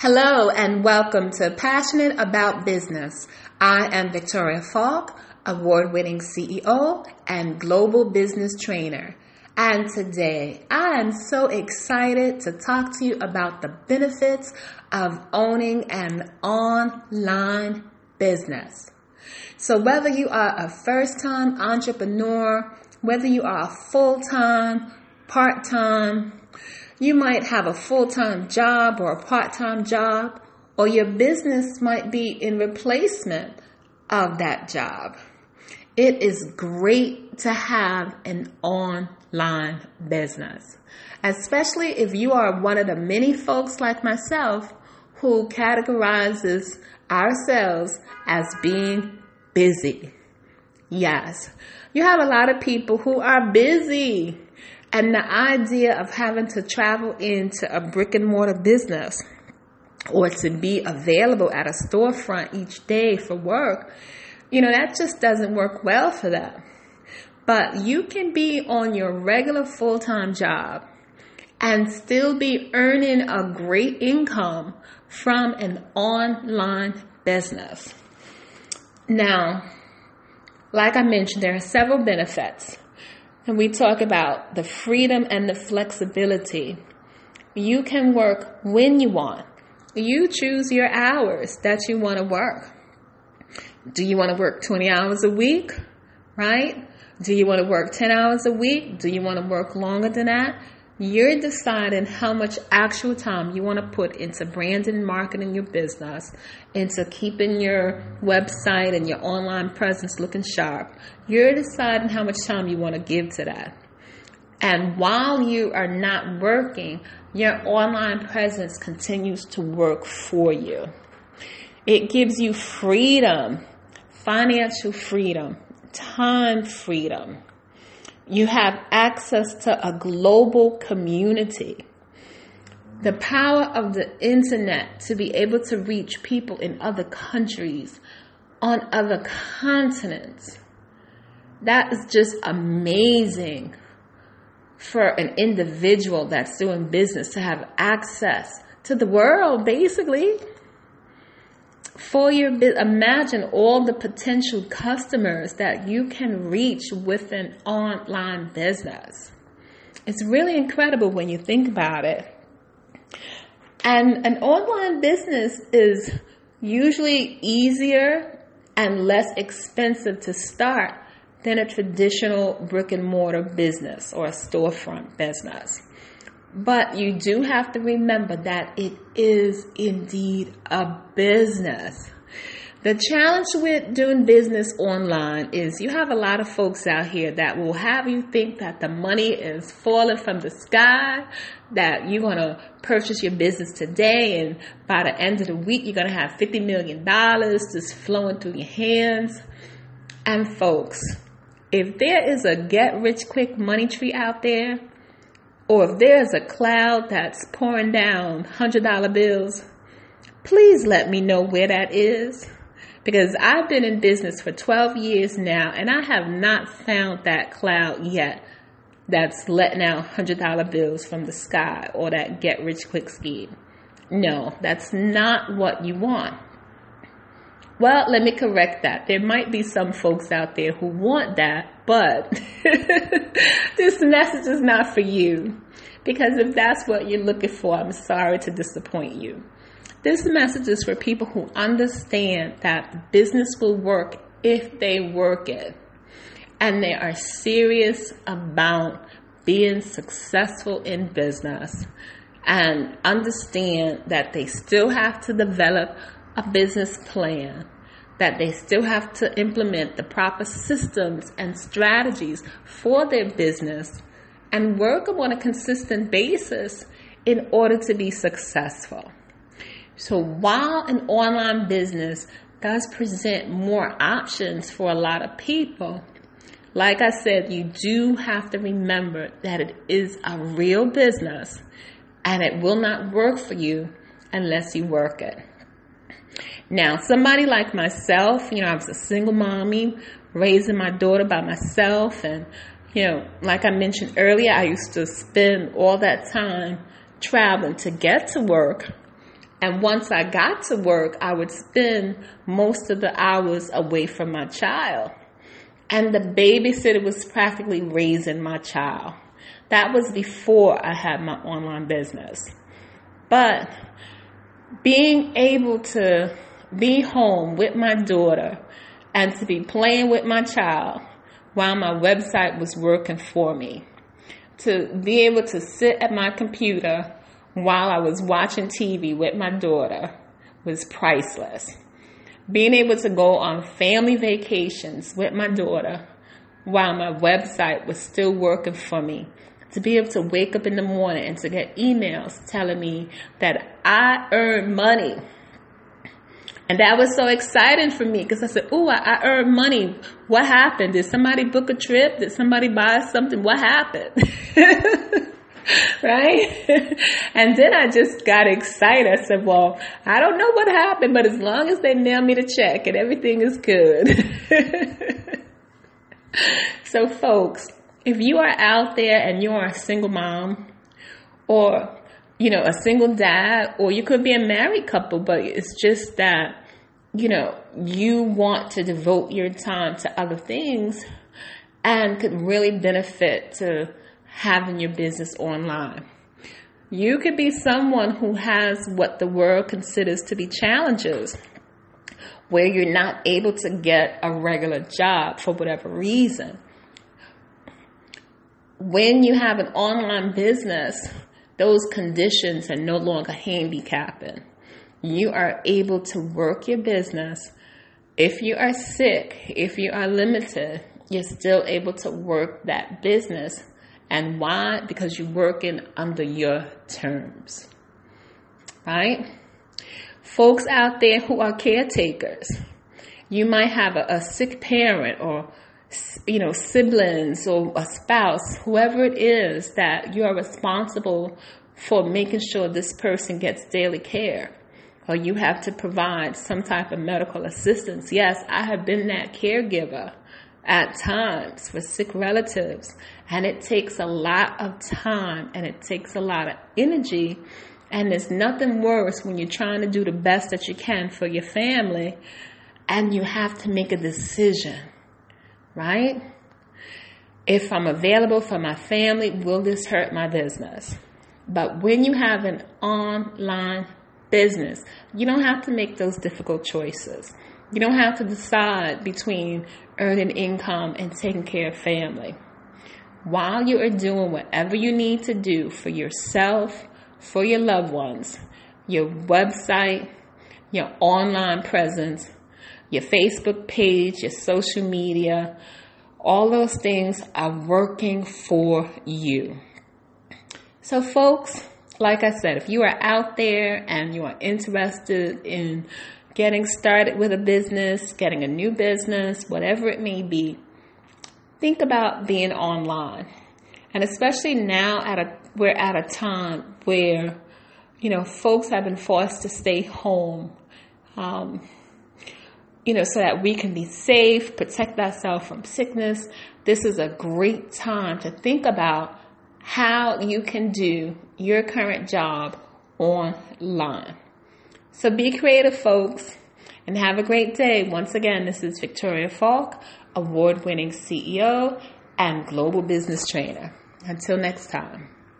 Hello and welcome to Passionate About Business. I am Victoria Falk, award winning CEO and global business trainer. And today I am so excited to talk to you about the benefits of owning an online business. So whether you are a first time entrepreneur, whether you are a full time, part time, you might have a full time job or a part time job, or your business might be in replacement of that job. It is great to have an online business, especially if you are one of the many folks like myself who categorizes ourselves as being busy. Yes, you have a lot of people who are busy and the idea of having to travel into a brick and mortar business or to be available at a storefront each day for work, you know, that just doesn't work well for them. But you can be on your regular full time job and still be earning a great income from an online business. Now, like I mentioned, there are several benefits and we talk about the freedom and the flexibility. You can work when you want. You choose your hours that you want to work. Do you want to work 20 hours a week? Right? Do you want to work 10 hours a week? Do you want to work longer than that? You're deciding how much actual time you want to put into branding, marketing your business, into keeping your website and your online presence looking sharp. You're deciding how much time you want to give to that. And while you are not working, your online presence continues to work for you. It gives you freedom, financial freedom, time freedom you have access to a global community. The power of the internet to be able to reach people in other countries, on other continents. That is just amazing for an individual that's doing business to have access to the world, basically for your business, imagine all the potential customers that you can reach with an online business. It's really incredible when you think about it. And an online business is usually easier and less expensive to start than a traditional brick and mortar business or a storefront business but you do have to remember that it is indeed a business. The challenge with doing business online is you have a lot of folks out here that will have you think that the money is falling from the sky, that you're going to purchase your business today, and by the end of the week, you're going to have $50 million just flowing through your hands. And folks, if there is a get rich quick money tree out there, or if there's a cloud that's pouring down $100 bills, please let me know where that is. Because I've been in business for 12 years now and I have not found that cloud yet that's letting out $100 bills from the sky or that get rich quick scheme. No, that's not what you want. Well, let me correct that. There might be some folks out there who want that, but this message is not for you. Because if that's what you're looking for, I'm sorry to disappoint you. This message is for people who understand that business will work if they work it. And they are serious about being successful in business and understand that they still have to develop a business plan, that they still have to implement the proper systems and strategies for their business and work on a consistent basis in order to be successful. So while an online business does present more options for a lot of people, like I said, you do have to remember that it is a real business and it will not work for you unless you work it. Now, somebody like myself, you know, I was a single mommy, raising my daughter by myself, and, you know, like I mentioned earlier, I used to spend all that time traveling to get to work. And once I got to work, I would spend most of the hours away from my child. And the babysitter was practically raising my child. That was before I had my online business. But being able to be home with my daughter and to be playing with my child while my website was working for me, to be able to sit at my computer while I was watching TV with my daughter was priceless. Being able to go on family vacations with my daughter while my website was still working for me. To be able to wake up in the morning and to get emails telling me that I earned money. And that was so exciting for me because I said, Oh, I, I earned money. What happened? Did somebody book a trip? Did somebody buy something? What happened? right? and then I just got excited. I said, well, I don't know what happened, but as long as they mail me the check and everything is good. so folks, if you are out there and you are a single mom or you know, a single dad, or you could be a married couple, but it's just that, you know, you want to devote your time to other things and could really benefit to having your business online. You could be someone who has what the world considers to be challenges, where you're not able to get a regular job for whatever reason. When you have an online business, those conditions are no longer handicapping. You are able to work your business. If you are sick, if you are limited, you're still able to work that business and why? Because you're working under your terms. Right? Folks out there who are caretakers, you might have a, a sick parent or you know, siblings or a spouse, whoever it is that you are responsible for making sure this person gets daily care or you have to provide some type of medical assistance. Yes, I have been that caregiver at times for sick relatives. And it takes a lot of time and it takes a lot of energy. And there's nothing worse when you're trying to do the best that you can for your family and you have to make a decision, right? If I'm available for my family, will this hurt my business? But when you have an online business, you don't have to make those difficult choices. You don't have to decide between earning income and taking care of family. While you are doing whatever you need to do for yourself, for your loved ones, your website, your online presence, your Facebook page, your social media, all those things are working for you. So, folks, like I said, if you are out there and you are interested in getting started with a business, getting a new business, whatever it may be, think about being online. And especially now at a we're at a time where you know folks have been forced to stay home. Um, you know, so that we can be safe, protect ourselves from sickness. This is a great time to think about how you can do your current job online. So be creative, folks, and have a great day. Once again, this is Victoria Falk, award winning CEO and global business trainer. Until next time.